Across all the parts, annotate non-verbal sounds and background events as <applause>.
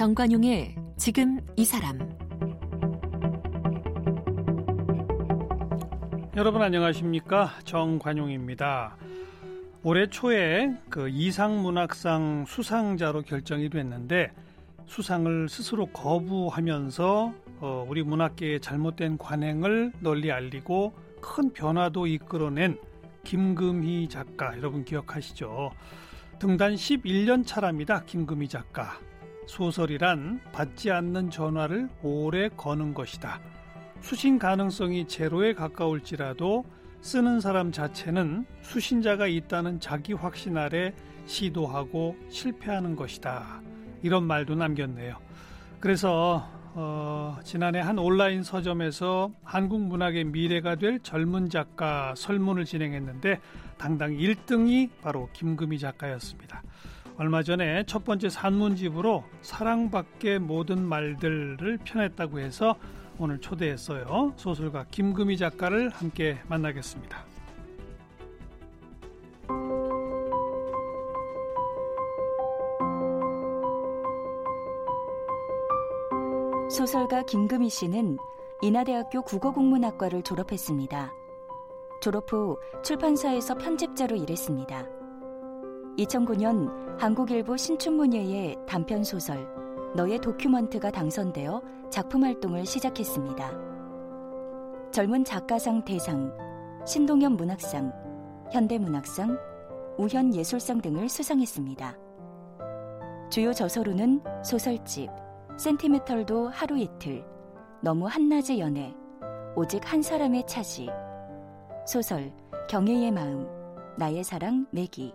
정관용의 지금 이 사람 여러분 안녕하십니까 정관용입니다. 올해 초에 그 이상문학상 수상자로 결정이 됐는데 수상을 스스로 거부하면서 어, 우리 문학계의 잘못된 관행을 널리 알리고 큰 변화도 이끌어낸 김금희 작가 여러분 기억하시죠? 등단 11년 차랍니다. 김금희 작가. 소설이란 받지 않는 전화를 오래 거는 것이다. 수신 가능성이 제로에 가까울지라도 쓰는 사람 자체는 수신자가 있다는 자기 확신 아래 시도하고 실패하는 것이다. 이런 말도 남겼네요. 그래서 어, 지난해 한 온라인 서점에서 한국 문학의 미래가 될 젊은 작가 설문을 진행했는데 당당 1등이 바로 김금희 작가였습니다. 얼마 전에 첫 번째 산문집으로 사랑밖의 모든 말들을 펴냈다고 해서 오늘 초대했어요. 소설가 김금희 작가를 함께 만나겠습니다. 소설가 김금희 씨는 인하대학교 국어국문학과를 졸업했습니다. 졸업 후 출판사에서 편집자로 일했습니다. 2009년 한국일보 신춘문예의 단편 소설 너의 도큐먼트가 당선되어 작품 활동을 시작했습니다. 젊은 작가상 대상, 신동엽 문학상, 현대문학상, 우현예술상 등을 수상했습니다. 주요 저서로는 소설집, 센티메털도 하루 이틀, 너무 한낮의 연애, 오직 한 사람의 차지, 소설, 경애의 마음, 나의 사랑, 매기,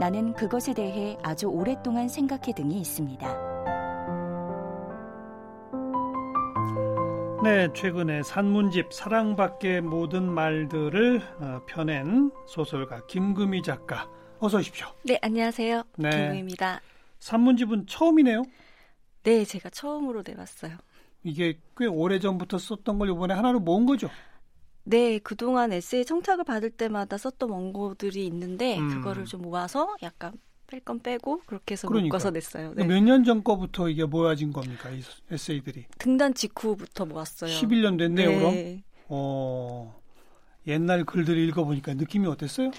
나는 그것에 대해 아주 오랫동안 생각해 등이 있습니다. 네, 최근에 산문집 사랑밖의 모든 말들을 어, 펴낸 소설가 김금희 작가 어서 오십시오. 네, 안녕하세요. 네. 김금희입니다. 산문집은 처음이네요. 네, 제가 처음으로 내봤어요. 이게 꽤 오래 전부터 썼던 걸 이번에 하나로 모은 거죠? 네, 그동안 에세이 청탁을 받을 때마다 썼던 원고들이 있는데 음. 그거를 좀 모아서 약간 뺄 건 빼고 그렇게 해서 그러니까. 묶어서 냈어요. 네. 몇년 전 거부터 이게 모아진 겁니까? 이 에세이들이. 등단 직후부터 모았어요. 11년 됐네요, 네. 그럼? 어, 옛날 글들 읽어보니까 느낌이 어땠어요?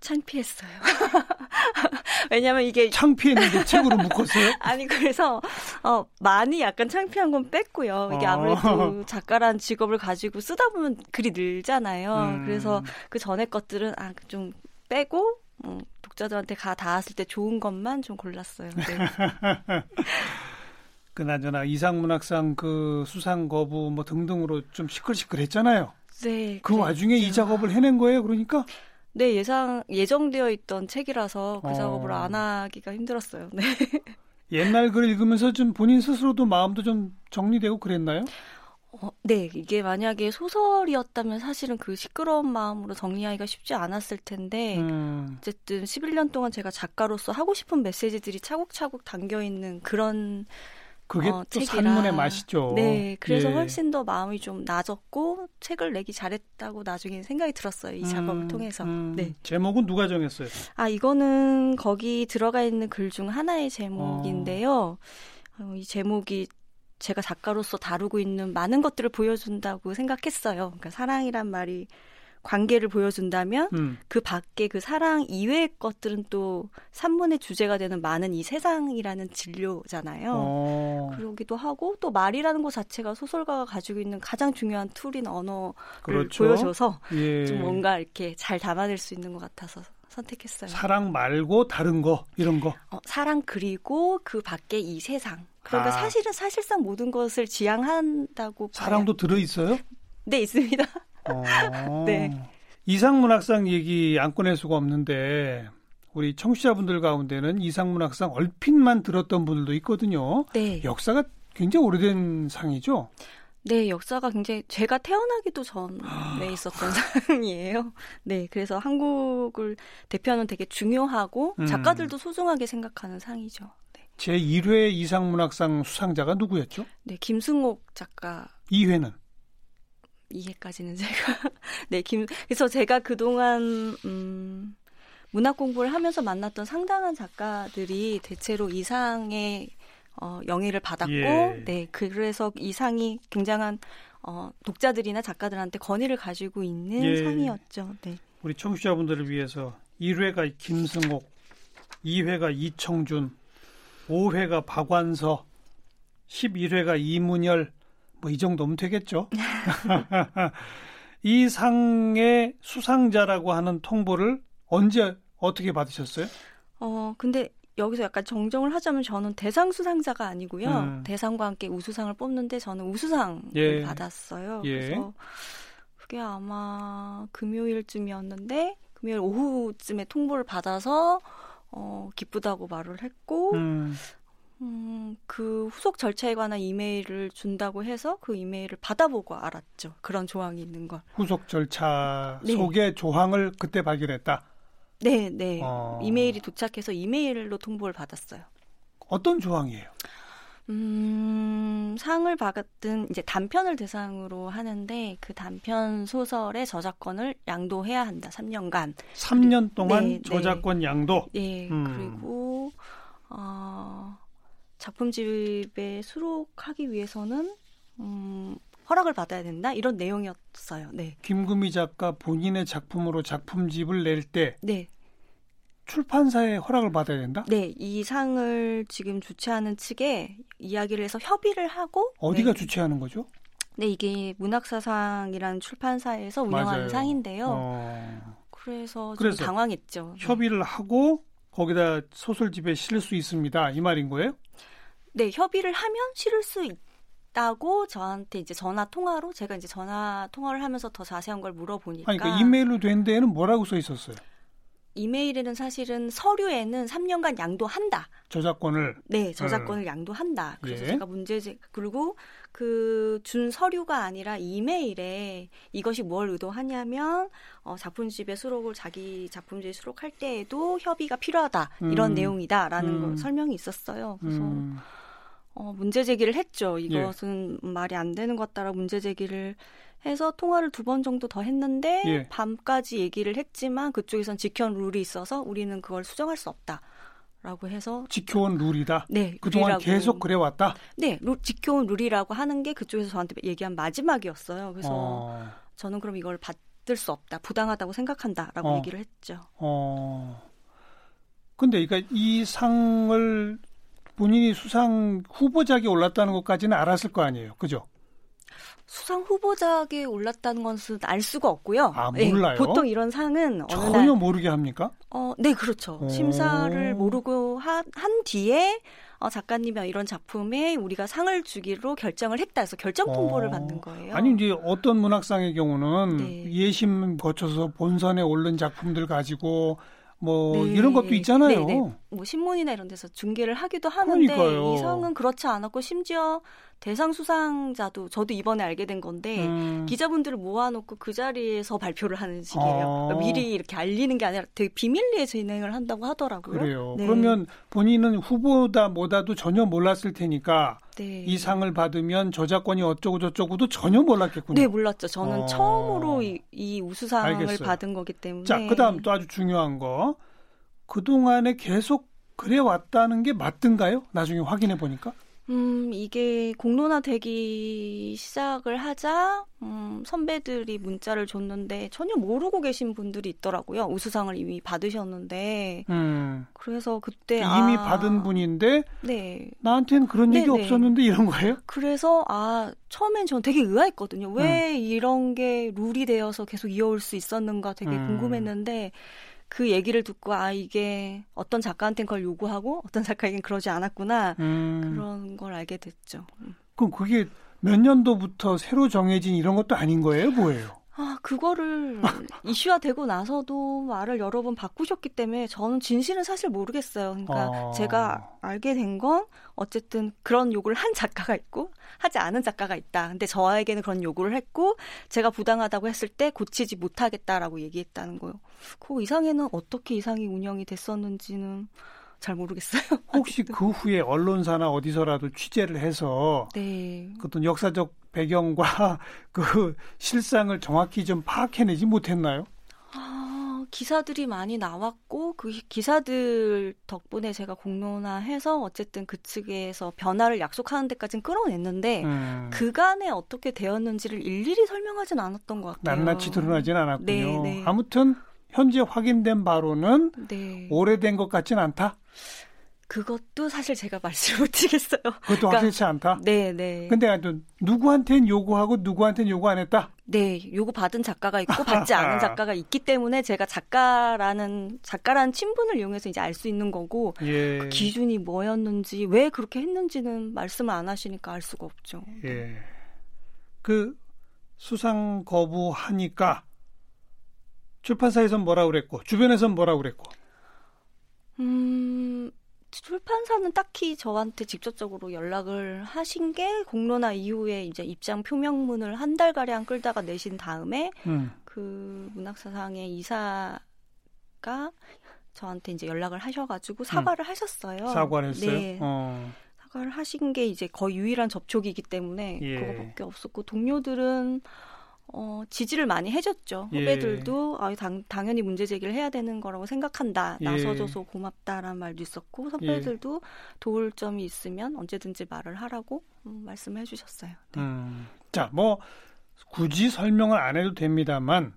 창피했어요. <laughs> 왜냐면 이게 창피했는데 <laughs> 책으로 묶었어요? 아니 그래서 어 많이 약간 창피한 건 뺐고요. 이게 아. 아무래도 작가란 직업을 가지고 쓰다 보면 글이 늘잖아요. 음. 그래서 그 전에 것들은 아 좀 빼고 음, 독자들한테 가 닿았을 때 좋은 것만 좀 골랐어요. 네. <laughs> 그나저나 이상문학상 그 수상 거부 뭐 등등으로 좀 시끌시끌했잖아요. 네. 그 와중에 이 작업을 해낸 거예요, 그러니까? 네, 예상 예정되어 있던 책이라서 그 어. 작업을 안 하기가 힘들었어요. 네. <laughs> 옛날 글 읽으면서 좀 본인 스스로도 마음도 좀 정리되고 그랬나요? 어, 네, 이게 만약에 소설이었다면 사실은 그 시끄러운 마음으로 정리하기가 쉽지 않았을 텐데, 음. 어쨌든 11년 동안 제가 작가로서 하고 싶은 메시지들이 차곡차곡 담겨 있는 그런 그게 어, 또 책이라. 산문의 맛이죠. 네, 그래서 예. 훨씬 더 마음이 좀 나아졌고 책을 내기 잘했다고 나중에 생각이 들었어요. 이 작업을 음, 통해서. 음, 네. 제목은 누가 정했어요? 아, 이거는 거기 들어가 있는 글 중 하나의 제목인데요. 어. 어, 이 제목이 제가 작가로서 다루고 있는 많은 것들을 보여준다고 생각했어요. 그러니까 사랑이란 말이 관계를 보여준다면 음. 그 밖에 그 사랑 이외의 것들은 또 산문의 주제가 되는 많은 이 세상이라는 진료잖아요. 어. 그러기도 하고 또 말이라는 것 자체가 소설가가 가지고 있는 가장 중요한 툴인 언어를 그렇죠. 보여줘서 예. 좀 뭔가 이렇게 잘 담아낼 수 있는 것 같아서 선택했어요. 사랑 말고 다른 거 이런 거. 어, 사랑 그리고 그 밖에 이 세상. 그러니까 아. 사실은 사실상 모든 것을 지향한다고. 사랑도 들어 있어요? 네 있습니다. 어. 네. 이상문학상 얘기 안 꺼낼 수가 없는데 우리 청취자분들 가운데는 이상문학상 얼핏만 들었던 분들도 있거든요. 네. 역사가 굉장히 오래된 상이죠. 네, 역사가 굉장히 제가 태어나기도 전에 아. 있었던 <gasps> 상이에요. 네, 그래서 한국을 대표하는 되게 중요하고 음. 작가들도 소중하게 생각하는 상이죠. 네. 제 1회 이상문학상 수상자가 누구였죠? 네, 김승옥 작가. 2회는? 이해까지는 제가 <laughs> 네 김 그래서 제가 그동안 음 문학 공부를 하면서 만났던 상당한 작가들이 대체로 이 상의 어, 영예를 받았고, 예. 네, 그래서 이 상이 굉장한 어, 독자들이나 작가들한테 권위를 가지고 있는 예. 상이었죠. 네. 우리 청취자분들을 위해서 1회가 김승옥, 2회가 이청준, 5회가 박완서, 11회가 이문열, 뭐 이 정도면 되겠죠. <laughs> 이 상의 수상자라고 하는 통보를 언제 어떻게 받으셨어요? 어, 근데 여기서 약간 정정을 하자면 저는 대상 수상자가 아니고요. 음. 대상과 함께 우수상을 뽑는데 저는 우수상을 예. 받았어요. 예. 그래서 그게 아마 금요일쯤이었는데 금요일 오후쯤에 통보를 받아서 어, 기쁘다고 말을 했고 음, 음, 그 후속 절차에 관한 이메일을 준다고 해서 그 이메일을 받아보고 알았죠. 그런 조항이 있는 걸. 후속 절차 네. 속의 조항을 그때 발견했다. 네, 네. 어. 이메일이 도착해서 이메일로 통보를 받았어요. 어떤 조항이에요? 음, 상을 받은 이제 단편을 대상으로 하는데 그 단편 소설의 저작권을 양도해야 한다. 3년간. 3년 동안 네, 네. 저작권 양도. 네, 음. 그리고 어, 작품집에 수록하기 위해서는 음, 허락을 받아야 된다. 이런 내용이었어요. 네. 김구미 작가 본인의 작품으로 작품집을 낼때 네. 출판사의 허락을 받아야 된다? 네, 이 상을 지금 주최하는 측에 이야기를 해서 협의를 하고 어디가 네. 주최하는 거죠? 네, 이게 문학사상이라는 출판사에서 운영하는 맞아요. 상인데요. 어, 그래서 좀 그래서 당황했죠. 네. 협의를 하고 거기다 소설집에 실을 수 있습니다. 이 말인 거예요? 네, 협의를 하면 실을 수 있다고 저한테 이제 전화 통화로 제가 이제 전화 통화를 하면서 더 자세한 걸 물어보니까 아니, 그러니까 이메일로 된 데에는 뭐라고 써 있었어요? 이메일에는 사실은 서류에는 3년간 양도한다. 저작권을 네, 저작권을 양도한다. 그래서 예. 제가 문제제 그리고 그 준 서류가 아니라 이메일에 이것이 뭘 의도하냐면 어, 작품집에 수록을 자기 작품집에 수록할 때에도 협의가 필요하다 이런 음. 내용이다라는 음. 거 설명이 있었어요. 그래서 음, 어, 문제 제기를 했죠. 예. 이것은 말이 안 되는 것 같다라고 문제 제기를 해서 통화를 두 번 정도 더 했는데 예. 밤까지 얘기를 했지만 그쪽에선 지켜온 룰이 있어서 우리는 그걸 수정할 수 없다 라고 해서 지켜온 룰이다. 네 그동안 룰이라고- 계속 그래 왔다. 네 룰, 지켜온 룰이라고 하는 게 그쪽에서 저한테 얘기한 마지막이었어요. 그래서 어, 저는 그럼 이걸 받을 수 없다, 부당하다고 생각한다라고 어. 얘기를 했죠. 어. 근데 그러니까 이 상을 본인이 수상 후보작에 올랐다는 것까지는 알았을 거 아니에요. 그죠? 수상 후보작에 올랐다는 것은 알 수가 없고요. 아, 네, 몰라요? 보통 이런 상은 어느 날 전혀 모르게 합니까? 어, 네, 그렇죠. 오. 심사를 모르고 하, 한 뒤에 어, 작가님이 이런 작품에 우리가 상을 주기로 결정을 했다 해서 결정 통보를 어. 받는 거예요. 아니 이제 어떤 문학상의 경우는 네. 예심 거쳐서 본선에 오른 작품들 가지고 뭐 네. 이런 것도 있잖아요. 네, 네. 뭐 신문이나 이런 데서 중계를 하기도 하는데 그러니까요. 이 상은 그렇지 않았고 심지어 대상 수상자도 저도 이번에 알게 된 건데 음, 기자분들을 모아놓고 그 자리에서 발표를 하는 식이에요. 어. 그러니까 미리 이렇게 알리는 게 아니라 되게 비밀리에 진행을 한다고 하더라고요. 그래요. 네. 그러면 본인은 후보다 뭐다도 전혀 몰랐을 테니까 네. 이 상을 받으면 저작권이 어쩌고 저쩌고도 전혀 몰랐겠군요. 네, 몰랐죠. 저는 어. 처음으로 이, 이 우수상을 알겠어요. 받은 거기 때문에. 자, 그다음 또 아주 중요한 거 그동안에 계속 그래 왔다는 게 맞든가요? 나중에 확인해 보니까. 음, 이게 공론화 되기 시작을 하자, 음, 선배들이 문자를 줬는데 전혀 모르고 계신 분들이 있더라고요. 우수상을 이미 받으셨는데. 음. 그래서 그때. 이미 아, 받은 분인데 네. 나한테는 그런 얘기 네네. 없었는데 이런 거예요? 그래서, 아, 처음엔 저는 되게 의아했거든요. 왜 음. 이런 게 룰이 되어서 계속 이어올 수 있었는가 되게 음. 궁금했는데, 그 얘기를 듣고, 아, 이게 어떤 작가한테는 그걸 요구하고, 어떤 작가에겐 그러지 않았구나. 음. 그런 걸 알게 됐죠. 음. 그럼 그게 몇 년도부터 새로 정해진 이런 것도 아닌 거예요? 뭐예요? 아, 그거를 <laughs> 이슈화 되고 나서도 말을 여러 번 바꾸셨기 때문에 저는 진실은 사실 모르겠어요. 그러니까 어. 제가 알게 된 건 어쨌든 그런 요구를 한 작가가 있고 하지 않은 작가가 있다. 근데 저에게는 그런 요구를 했고 제가 부당하다고 했을 때 고치지 못하겠다라고 얘기했다는 거예요. 그 이상에는 어떻게 이상이 운영이 됐었는지는 잘 모르겠어요. 혹시 그 후에 언론사나 어디서라도 취재를 해서 네. 그 어떤 역사적 배경과 <laughs> 그 실상을 정확히 좀 파악해내지 못했나요? 아, 기사들이 많이 나왔고 그 기사들 덕분에 제가 공론화해서 어쨌든 그 측에서 변화를 약속하는 데까지는 끌어냈는데 음. 그간에 어떻게 되었는지를 일일이 설명하진 않았던 것 같아요. 낱낱이 드러나진 않았군요. 네, 네. 아무튼 현재 확인된 바로는 네. 오래된 것 같진 않다. 그것도 사실 제가 말씀을 <laughs> 못 드리겠어요. 그것도 그러니까, 확실치 않다? 네, 네. 근데 누구한테는 요구하고 누구한테는 요구 안 했다? 네, 요구 받은 작가가 있고 받지 않은 <laughs> 작가가 있기 때문에 제가 작가라는 작가라는 친분을 이용해서 이제 알 수 있는 거고 예. 그 기준이 뭐였는지 왜 그렇게 했는지는 말씀을 안 하시니까 알 수가 없죠. 예. 그 수상 거부하니까 출판사에선 뭐라 그랬고 주변에선 뭐라 그랬고 음 출판사는 딱히 저한테 직접적으로 연락을 하신 게 공론화 이후에 이제 입장 표명문을 한 달 가량 끌다가 내신 다음에 음. 그 문학사상의 이사가 저한테 이제 연락을 하셔가지고 사과를 음. 하셨어요. 사과를 했어요. 네. 어. 사과를 하신 게 이제 거의 유일한 접촉이기 때문에 예. 그거밖에 없었고 동료들은 어, 지지를 많이 해줬죠. 예. 후배들도 아, 당, 당연히 문제 제기를 해야 되는 거라고 생각한다. 예. 나서줘서 고맙다라는 말도 있었고 선배들도 예. 도울 점이 있으면 언제든지 말을 하라고 음, 말씀해 주셨어요. 네. 음, 자, 뭐 굳이 설명을 안 해도 됩니다만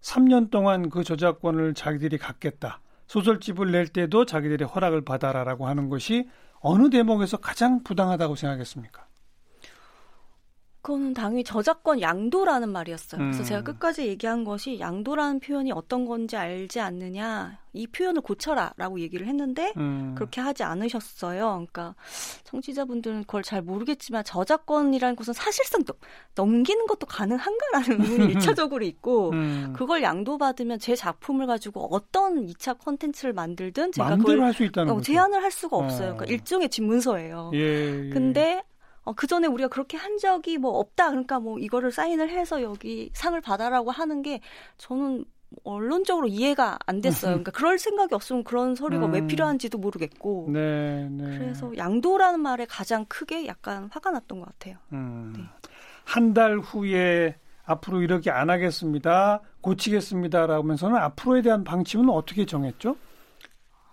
3년 동안 그 저작권을 자기들이 갖겠다. 소설집을 낼 때도 자기들의 허락을 받아라라고 하는 것이 어느 대목에서 가장 부당하다고 생각했습니까? 그거는 당연히 저작권 양도라는 말이었어요. 그래서 음. 제가 끝까지 얘기한 것이 양도라는 표현이 어떤 건지 알지 않느냐. 이 표현을 고쳐라라고 얘기를 했는데 음. 그렇게 하지 않으셨어요. 그러니까 청취자분들은 그걸 잘 모르겠지만 저작권이라는 것은 사실상 넘기는 것도 가능한가라는 <laughs> 의문이 일차적으로 있고 음. 그걸 양도받으면 제 작품을 가지고 어떤 2차 콘텐츠를 만들든 제가 그걸 할 수 있다는 어, 제한을 할 수가 없어요. 어. 그러니까 일종의 집문서예요. 예, 예. 근데 어, 그 전에 우리가 그렇게 한 적이 뭐 없다. 그러니까 뭐 이거를 사인을 해서 여기 상을 받아라고 하는 게 저는 언론적으로 이해가 안 됐어요. <laughs> 그러니까 그럴 생각이 없으면 그런 서류가 음. 왜 필요한지도 모르겠고. 네, 네. 그래서 양도라는 말에 가장 크게 약간 화가 났던 것 같아요. 음. 네. 한달 후에 앞으로 이렇게 안 하겠습니다. 고치겠습니다라고 하면서는 앞으로에 대한 방침은 어떻게 정했죠?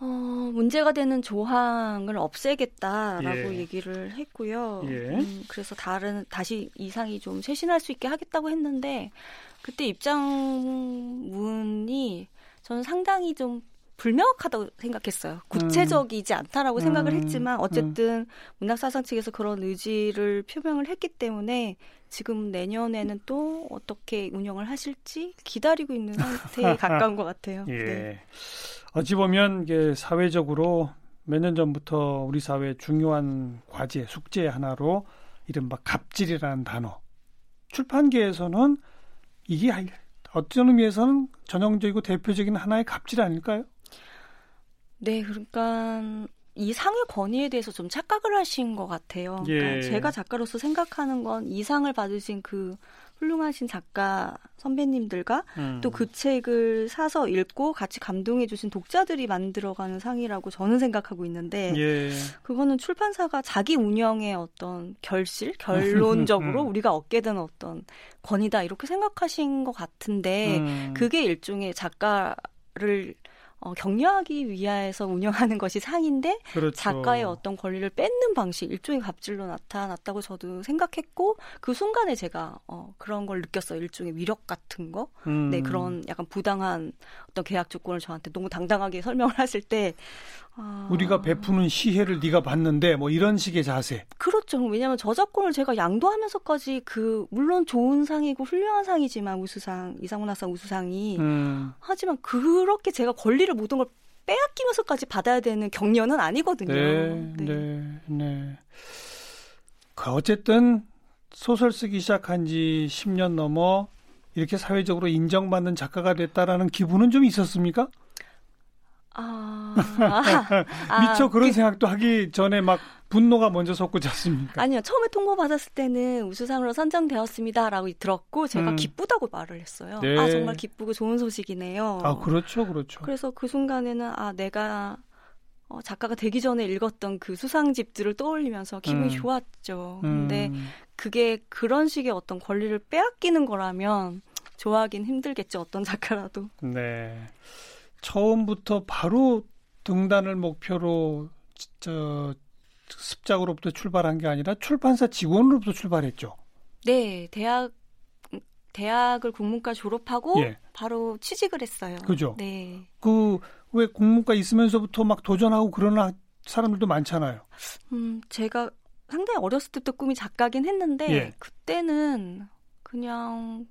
어, 문제가 되는 조항을 없애겠다라고 예. 얘기를 했고요. 예. 음, 그래서 다른 다시 이상이 좀 쇄신할 수 있게 하겠다고 했는데 그때 입장문이 저는 상당히 좀 불명확하다고 생각했어요. 구체적이지 않다라고 음. 생각을 했지만 어쨌든 음. 문학사상 측에서 그런 의지를 표명을 했기 때문에 지금 내년에는 또 어떻게 운영을 하실지 기다리고 있는 상태에 <laughs> 가까운 것 같아요. 예. 네. 어찌 보면 이게 사회적으로 몇 년 전부터 우리 사회 중요한 과제, 숙제 하나로 이른바 갑질이라는 단어. 출판계에서는 이게 어떤 의미에서는 전형적이고 대표적인 하나의 갑질 아닐까요? 네, 그러니까 이 상의 권위에 대해서 좀 착각을 하신 것 같아요. 그러니까 예. 제가 작가로서 생각하는 건 이 상을 받으신 그 훌륭하신 작가 선배님들과 음. 또그 책을 사서 읽고 같이 감동해 주신 독자들이 만들어가는 상이라고 저는 생각하고 있는데 예. 그거는 출판사가 자기 운영의 어떤 결실, 결론적으로 <laughs> 음. 우리가 얻게 된 어떤 권위다 이렇게 생각하신 것 같은데 음. 그게 일종의 작가를 어, 격려하기 위해서 운영하는 것이 상인데 그렇죠. 작가의 어떤 권리를 뺏는 방식 일종의 갑질로 나타났다고 저도 생각했고 그 순간에 제가 어, 그런 걸 느꼈어요 일종의 위력 같은 거, 음. 네 그런 약간 부당한 어떤 계약 조건을 저한테 너무 당당하게 <laughs> 설명을 하실 때 아... 우리가 베푸는 시혜를 네가 받는데 뭐 이런 식의 자세. 그렇죠. 왜냐하면 저작권을 제가 양도하면서까지 그 물론 좋은 상이고 훌륭한 상이지만 우수상 이상문학상 우수상이 음. 하지만 그렇게 제가 권리를 모든 걸 빼앗기면서까지 받아야 되는 격려는 아니거든요. 네, 네, 네. 네. 그 어쨌든 소설 쓰기 시작한 지 10년 넘어 이렇게 사회적으로 인정받는 작가가 됐다라는 기분은 좀 있었습니까? <laughs> 아, 미처 그런 그, 생각도 하기 전에 막 분노가 먼저 솟구쳤습니까? 아니요. 처음에 통보 받았을 때는 우수상으로 선정되었습니다라고 들었고 제가 음. 기쁘다고 말을 했어요. 네. 아 정말 기쁘고 좋은 소식이네요. 아 그렇죠, 그렇죠. 그래서 그 순간에는 아 내가 어, 작가가 되기 전에 읽었던 그 수상집들을 떠올리면서 기분이 음. 좋았죠. 근데 음. 그게 그런 식의 어떤 권리를 빼앗기는 거라면 좋아하긴 힘들겠죠. 어떤 작가라도. 네. 처음부터 바로 등단을 목표로 저 습작으로부터 출발한 게 아니라 출판사 직원으로부터 출발했죠. 네, 대학 대학을 국문과 졸업하고 예. 바로 취직을 했어요. 그죠? 네. 그 왜 국문과 있으면서부터 막 도전하고 그러나 사람들도 많잖아요. 음, 제가 상당히 어렸을 때부터 꿈이 작가긴 했는데 예. 그때는 그냥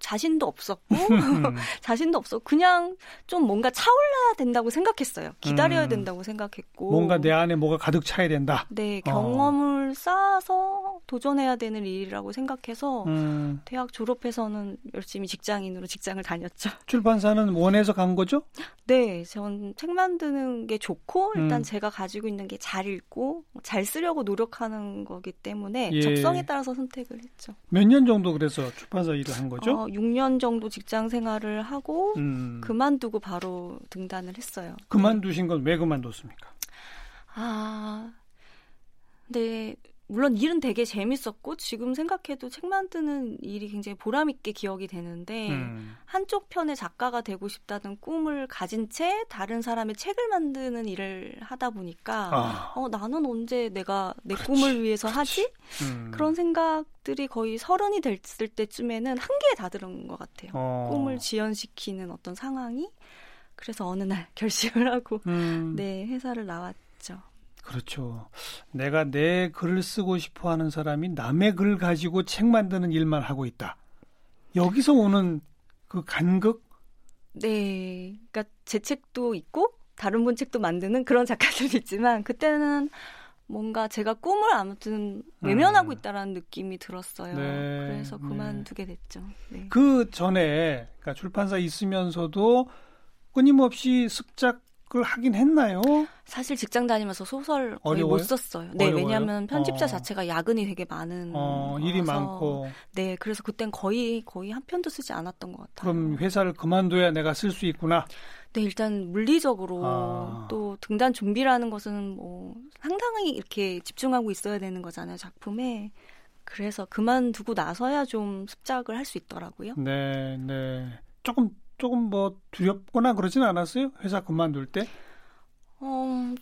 자신도 없었고 음. <laughs> 자신도 없었고 그냥 좀 뭔가 차올라야 된다고 생각했어요. 기다려야 음. 된다고 생각했고 뭔가 내 안에 뭐가 가득 차야 된다. 네, 어. 경험을 쌓아서 도전해야 되는 일이라고 생각해서 음, 대학 졸업해서는 열심히 직장인으로 직장을 다녔죠. <laughs> 출판사는 원해서 간 거죠? 네, 전 책 만드는 게 좋고 일단 음. 제가 가지고 있는 게 잘 읽고 잘 쓰려고 노력하는 거기 때문에 예. 적성에 따라서 선택을 했죠. 몇 년 정도 그래서 출판사 일을 한 거죠? 어, 6년 정도 직장 생활을 하고 음, 그만두고 바로 등단을 했어요. 그만두신 건 왜 그만뒀습니까? 아, 네. 물론 일은 되게 재밌었고 지금 생각해도 책 만드는 일이 굉장히 보람 있게 기억이 되는데 음, 한쪽 편의 작가가 되고 싶다는 꿈을 가진 채 다른 사람의 책을 만드는 일을 하다 보니까 아, 어 나는 언제 내가 내 그렇지, 꿈을 위해서 하지? 음, 그런 생각들이 거의 서른이 됐을 때쯤에는 한계에 다다른 것 같아요. 어, 꿈을 지연시키는 어떤 상황이 그래서 어느 날 <laughs> 결심을 하고 음, 네 회사를 나왔죠. 그렇죠. 내가 내 글을 쓰고 싶어 하는 사람이 남의 글 가지고 책 만드는 일만 하고 있다. 여기서 오는 그 간극? 네, 그러니까 제 책도 있고 다른 분 책도 만드는 그런 작가들도 있지만 그때는 뭔가 제가 꿈을 아무튼 외면하고 음. 있다라는 느낌이 들었어요. 네, 그래서 네. 그만두게 됐죠. 네. 그 전에 그러니까 출판사 있으면서도 끊임없이 습작 을 하긴 했나요? 사실 직장 다니면서 소설 거의 어려워요? 못 썼어요. 네, 어려워요? 왜냐하면 편집자 어. 자체가 야근이 되게 많은 어, 일이. 많고 네, 그래서 그땐 거의 거의 한 편도 쓰지 않았던 것 같아요. 그럼 회사를 그만둬야 내가 쓸 수 있구나. 네, 일단 물리적으로 아. 또 등단 준비라는 것은 뭐 상당히 이렇게 집중하고 있어야 되는 거잖아요, 작품에. 그래서 그만두고 나서야 좀 습작을 할 수 있더라고요. 네, 네. 조금 조금 뭐 두렵거나 그러진 않았어요? 회사 그만둘 때? 어,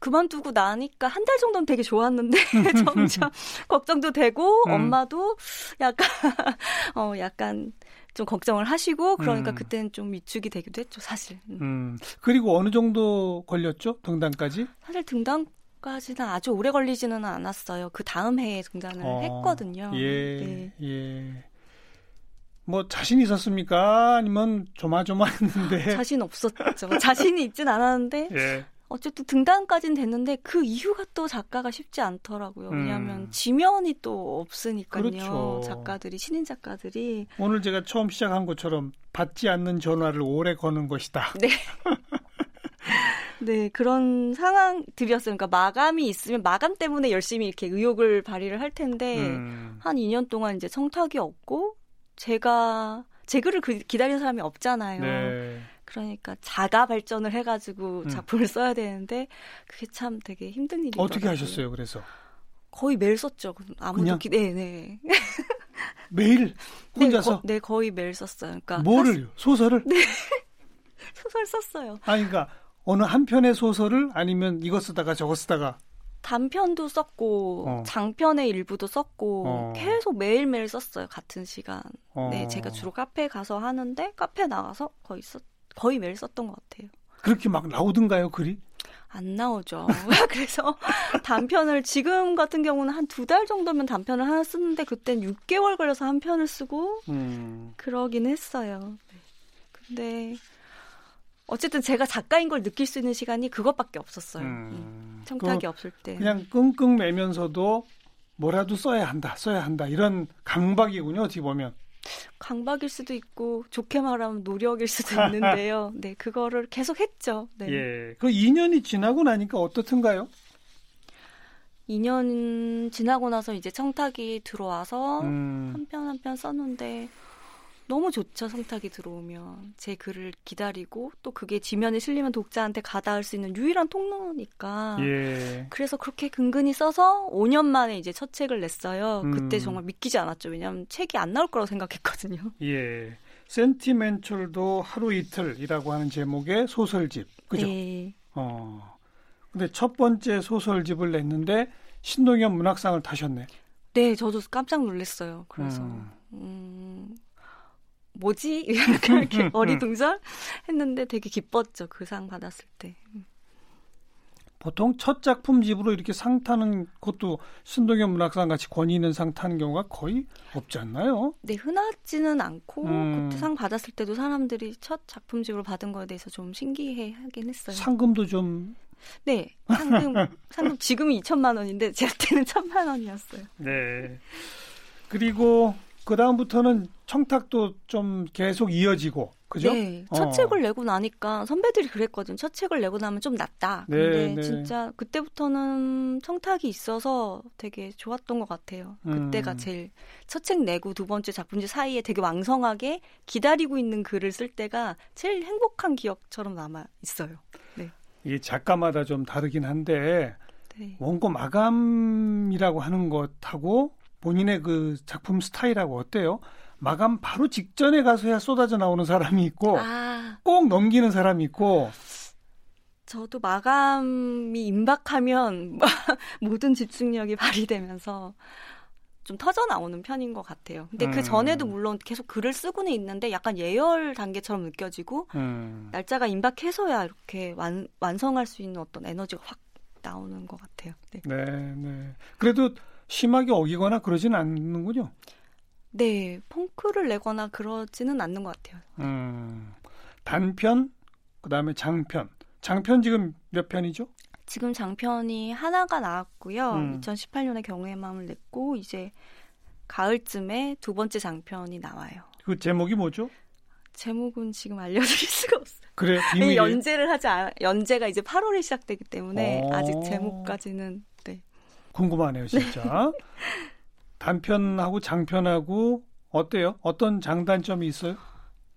그만두고 나니까 한 달 정도는 되게 좋았는데 <laughs> 점점 <laughs> 걱정도 되고 음. 엄마도 약간 <laughs> 어 약간 좀 걱정을 하시고 그러니까 음. 그때는 좀 위축이 되기도 했죠, 사실. 음. 음. 그리고 어느 정도 걸렸죠? 등단까지? 사실 등단까지는 아주 오래 걸리지는 않았어요. 그 다음 해에 등단을 어, 했거든요. 예, 네. 예. 뭐 자신 있었습니까? 아니면 조마조마했는데? <laughs> 자신 없었죠. 자신이 있진 않았는데 예. 어쨌든 등단까지는 됐는데 그 이유가 또 작가가 쉽지 않더라고요. 음. 왜냐하면 지면이 또 없으니까요. 그렇죠. 작가들이 신인 작가들이 오늘 제가 처음 시작한 것처럼 받지 않는 전화를 오래 거는 것이다. <laughs> 네 그런 상황들이었어요. 그러니까 마감이 있으면 마감 때문에 열심히 이렇게 의욕을 발휘를 할 텐데 음. 한 2년 동안 이제 청탁이 없고 제가 제 글을 그- 기다리는 사람이 없잖아요. 네. 그러니까 자가 발전을 해가지고 음. 작품을 써야 되는데 그게 참 되게 힘든 일이더라고요. 어떻게 하셨어요? 그래서 거의 매일 썼죠. 아무도 그냥? 기... <laughs> 네 네. 매일 혼자서 네, 거, 네 거 의 매일 썼어요. 그러니까 뭐를 소설을? <laughs> 소설 썼어요. 아니 그러니까 어느 한 편의 소설을 아니면 이거 쓰다가 저거 쓰다가 단편도 썼고 어. 장편의 일부도 썼고 어. 계속 매일 매일 썼어요. 같은 시간. 어. 네, 제가 주로 카페 가서 하는데 카페 나가서 거의 썼 거의 매일 썼던 것 같아요. 그렇게 막 나오던가요 글이? 안 나오죠. <laughs> 그래서 단편을 지금 같은 경우는 한 두 달 정도면 단편을 하나 쓰는데 그땐 6개월 걸려서 한 편을 쓰고 음. 그러긴 했어요. 네. 근데 어쨌든 제가 작가인 걸 느낄 수 있는 시간이 그것밖에 없었어요. 음. 음. 청탁이 그 없을 때. 그냥 끙끙 매면서도 뭐라도 써야 한다, 써야 한다 이런 강박이군요. 어떻게 보면. 강박일 수도 있고 좋게 말하면 노력일 수도 있는데요. <laughs> 네, 그거를 계속 했죠. 네. 예. 그 2년이 지나고 나니까 어떻든가요? 2년 지나고 나서 이제 청탁이 들어와서 음. 한편 한편 썼는데 너무 좋죠. 성탁이 들어오면 제 글을 기다리고 또 그게 지면에 실리면 독자한테 가닿을 수 있는 유일한 통로니까. 예. 그래서 그렇게 근근히 써서 5년 만에 이제 첫 책을 냈어요. 그때 음. 정말 믿기지 않았죠. 왜냐하면 책이 안 나올 거라고 생각했거든요. <laughs> 예. 센티멘철도 하루 이틀이라고 하는 제목의 소설집. 그죠? 네. 어. 근데 첫 번째 소설집을 냈는데 신동엽 문학상을 타셨네. 네, 저도 깜짝 놀랐어요. 그래서 음. 음, 뭐지? <laughs> 약간 이렇게 어리둥절 했는데 되게 기뻤죠. 그 상 받았을 때. 보통 첫 작품집으로 이렇게 상 타는 것도 신동엽 문학상 같이 권위 있는 상 타는 경우가 거의 없지 않나요? 네, 흔하지는 않고 음. 그때 상 받았을 때도 사람들이 첫 작품집으로 받은 거에 대해서 좀 신기해 하긴 했어요. 상금도 좀 네, 상금 <laughs> 상금 지금은 2천만 원인데 제 때는 1천만 원이었어요. 네. 그리고 그 다음부터는 청탁도 좀 계속 이어지고 그죠? 네, 첫 어. 책을 내고 나니까 선배들이 그랬거든. 첫 책을 내고 나면 좀 낫다. 네, 근데 네. 진짜 그때부터는 청탁이 있어서 되게 좋았던 것 같아요. 그때가 음. 제일 첫 책 내고 두 번째 작품집 사이에 되게 왕성하게 기다리고 있는 글을 쓸 때가 제일 행복한 기억처럼 남아 있어요. 이게 작가마다 좀 다르긴 한데 네. 원고 마감이라고 하는 것하고 본인의 그 작품 스타일하고 어때요? 마감 바로 직전에 가서야 쏟아져 나오는 사람이 있고 아, 꼭 넘기는 사람이 있고 저도 마감이 임박하면 <laughs> 모든 집중력이 발휘되면서 좀 터져 나오는 편인 것 같아요. 근데 음. 그 전에도 물론 계속 글을 쓰고는 있는데 약간 예열 단계처럼 느껴지고 음, 날짜가 임박해서야 이렇게 완, 완성할 수 있는 어떤 에너지가 확 나오는 것 같아요. 네. 네, 네. 그래도 심하게 어기거나 그러진 않는군요. 네, 펑크를 내거나 그러지는 않는 것 같아요. 음, 단편, 그 다음에 장편. 장편 지금 몇 편이죠? 지금 장편이 하나가 나왔고요. 음. 2018년에 경우의 마음을 냈고 이제 가을쯤에 두 번째 장편이 나와요. 그 제목이 뭐죠? 제목은 지금 알려드릴 <laughs> 수가 없어요. 그래 이 비밀이 연재를 하지 않, 연재가 이제 8월에 시작되기 때문에 어. 아직 제목까지는 네. 궁금하네요, 진짜. <laughs> 단편하고 장편하고 어때요? 어떤 장단점이 있어요?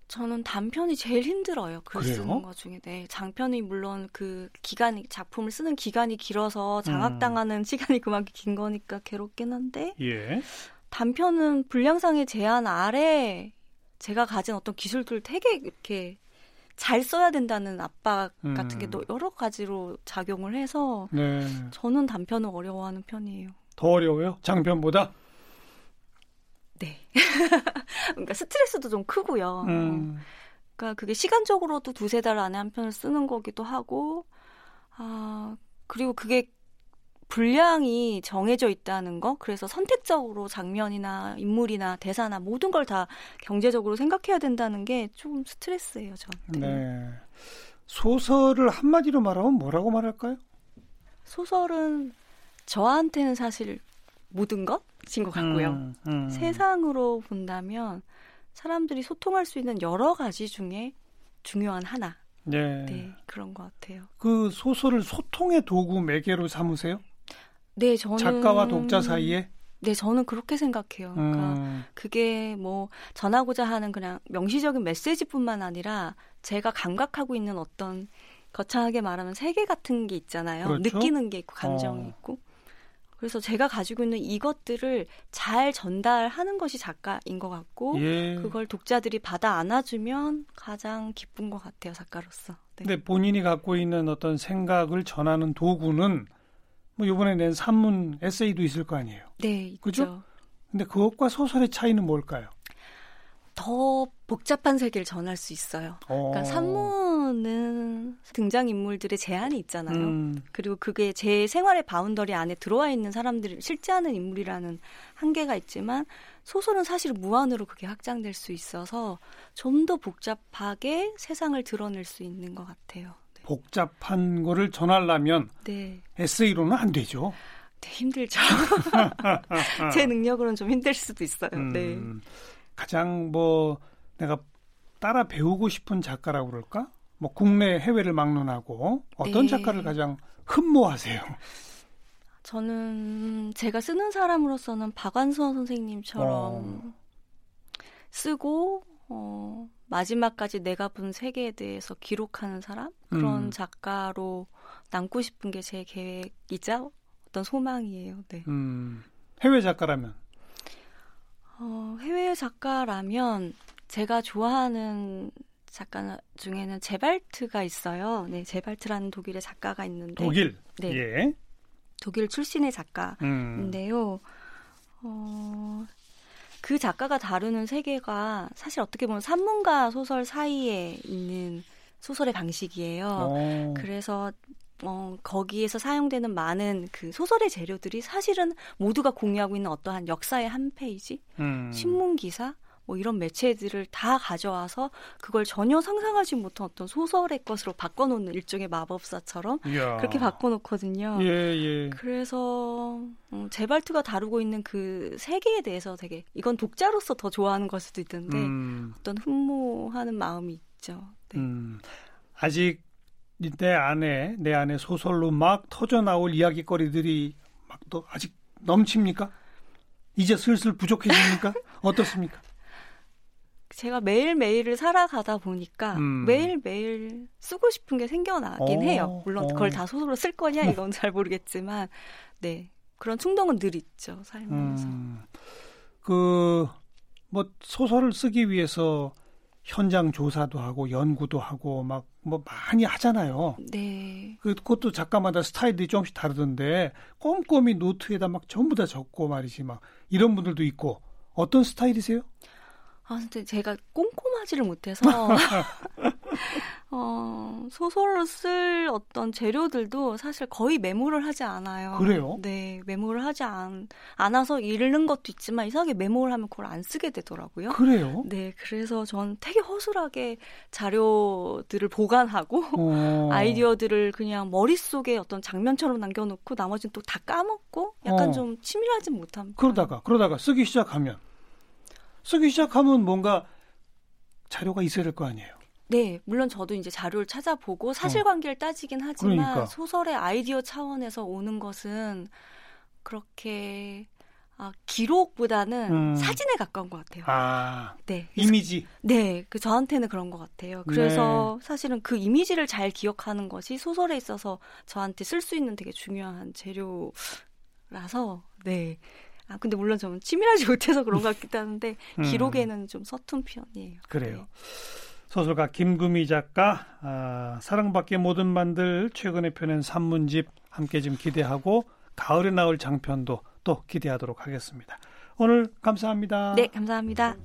저는 단편이 제일 힘들어요. 글 그래요? 쓰는 것 중에. 네. 장편이 물론 그 기간이 작품을 쓰는 기간이 길어서 장악당하는 시간이 그만큼 긴 거니까 괴롭긴 한데 예. 단편은 분량상의 제한 아래 제가 가진 어떤 기술들을 되게 이렇게 잘 써야 된다는 압박 같은 음. 게또 여러 가지로 작용을 해서 네. 저는 단편을 어려워하는 편이에요. 더 어려워요? 장편보다? 네. <laughs> 그러니까 스트레스도 좀 크고요. 음. 그러니까 그게 시간적으로도 두세 달 안에 한 편을 쓰는 거기도 하고, 아, 그리고 그게 분량이 정해져 있다는 거, 그래서 선택적으로 장면이나 인물이나 대사나 모든 걸 다 경제적으로 생각해야 된다는 게 좀 스트레스예요, 저한테. 네. 소설을 한마디로 말하면 뭐라고 말할까요? 소설은 저한테는 사실 모든 것인 것 같고요. 음, 음. 세상으로 본다면 사람들이 소통할 수 있는 여러 가지 중에 중요한 하나. 네. 네, 그런 것 같아요. 그 소설을 소통의 도구 매개로 삼으세요? 네, 저는 작가와 독자 사이에? 네, 저는 그렇게 생각해요. 그러니까 음. 그게 뭐 전하고자 하는 그냥 명시적인 메시지뿐만 아니라 제가 감각하고 있는 어떤 거창하게 말하면 세계 같은 게 있잖아요. 그렇죠. 느끼는 게 있고 감정이 어. 있고. 그래서 제가 가지고 있는 이것들을 잘 전달하는 것이 작가인 것 같고 예. 그걸 독자들이 받아 안아주면 가장 기쁜 것 같아요 작가로서. 네. 근데 본인이 갖고 있는 어떤 생각을 전하는 도구는 뭐 이번에 낸 산문 에세이도 있을 거 아니에요. 네, 있죠. 그죠? 근데 그것과 소설의 차이는 뭘까요? 더 복잡한 세계를 전할 수 있어요. 어. 그러니까 산문은 등장 인물들의 제한이 있잖아요. 음, 그리고 그게 제 생활의 boundary 안에 들어와 있는 사람들을 실제하는 인물이라는 한계가 있지만 소설은 사실 무한으로 그게 확장될 수 있어서 좀 더 복잡하게 세상을 드러낼 수 있는 것 같아요. 복잡한 거를 전하려면 네, 에세이로는 안 되죠. 네 힘들죠. <laughs> 제 능력으로는 좀 힘들 수도 있어요. 네. 음, 가장 뭐 내가 따라 배우고 싶은 작가라고 그럴까? 뭐 국내 해외를 막론하고 어떤 네. 작가를 가장 흠모하세요? 저는 제가 쓰는 사람으로서는 박완서 선생님처럼 어. 쓰고 어, 마지막까지 내가 본 세계에 대해서 기록하는 사람 그런 음. 작가로 남고 싶은 게 제 계획이자 어떤 소망이에요. 네. 음, 해외 작가라면 어, 해외 작가라면 제가 좋아하는 작가 중에는 제발트가 있어요. 네, 제발트라는 독일의 작가가 있는데 독일. 네. 예. 독일 출신의 음. 작가인데요. 어, 그 작가가 다루는 세계가 사실 어떻게 보면 산문과 소설 사이에 있는 소설의 방식이에요. 어. 그래서 어, 거기에서 사용되는 많은 그 소설의 재료들이 사실은 모두가 공유하고 있는 어떠한 역사의 한 페이지, 음. 신문 기사, 뭐 이런 매체들을 다 가져와서 그걸 전혀 상상하지 못한 어떤 소설의 것으로 바꿔놓는 일종의 마법사처럼 이야. 그렇게 바꿔놓거든요. 예, 예. 그래서 음, 제발트가 다루고 있는 그 세계에 대해서 되게 이건 독자로서 더 좋아하는 걸 수도 있던데 음. 어떤 흠모하는 마음이 있죠. 네. 음, 아직 내 안에 내 안에 소설로 막 터져 나올 이야기거리들이 막 또 아직 넘칩니까? 이제 슬슬 부족해집니까? <laughs> 어떻습니까? 제가 매일 매일을 살아가다 보니까 음. 매일 매일 쓰고 싶은 게 생겨나긴 어, 해요. 물론 어. 그걸 다 소설로 쓸 거냐 이건 잘 모르겠지만, 네 그런 충동은 늘 있죠 살면서. 음, 그, 뭐, 소설을 쓰기 위해서 현장 조사도 하고 연구도 하고 막 뭐 많이 하잖아요. 네. 그- 그것도 작가마다 스타일이 조금씩 다르던데 꼼꼼히 노트에다 막 전부 다 적고 말이지 막 이런 분들도 있고 어떤 스타일이세요? 아 근데 제가 꼼꼼하지를 못해서 <laughs> 어, 소설로 쓸 어떤 재료들도 사실 거의 메모를 하지 않아요. 그래요? 네, 메모를 하지 않, 않아서 읽는 것도 있지만 이상하게 메모를 하면 그걸 안 쓰게 되더라고요. 그래요? 네, 그래서 전 되게 허술하게 자료들을 보관하고 어. <laughs> 아이디어들을 그냥 머릿속에 어떤 장면처럼 남겨놓고 나머지는 또 다 까먹고 약간 어. 좀 치밀하지 못한 그러다가 그러다가 쓰기 시작하면 쓰기 시작하면 뭔가 자료가 있어야 될 거 아니에요. 네, 물론 저도 이제 자료를 찾아보고 사실관계를 따지긴 하지만 어. 그러니까. 소설의 아이디어 차원에서 오는 것은 그렇게 아, 기록보다는 음. 사진에 가까운 것 같아요. 아 네, 이미지. 네, 그 저한테는 그런 것 같아요. 그래서 사실은 그 이미지를 잘 기억하는 것이 소설에 있어서 저한테 쓸 수 있는 되게 중요한 재료라서 네. 아 근데 물론 저는 치밀하지 <laughs> 못해서 그런 것 같기도 하는데 음. 기록에는 좀 서툰 편이에요. 그래요. 소설가 김금희 작가 아, 사랑받기에 모든 만들 최근에 펴낸 산문집 함께 좀 기대하고 가을에 나올 장편도 또 기대하도록 하겠습니다. 오늘 감사합니다. 네, 감사합니다.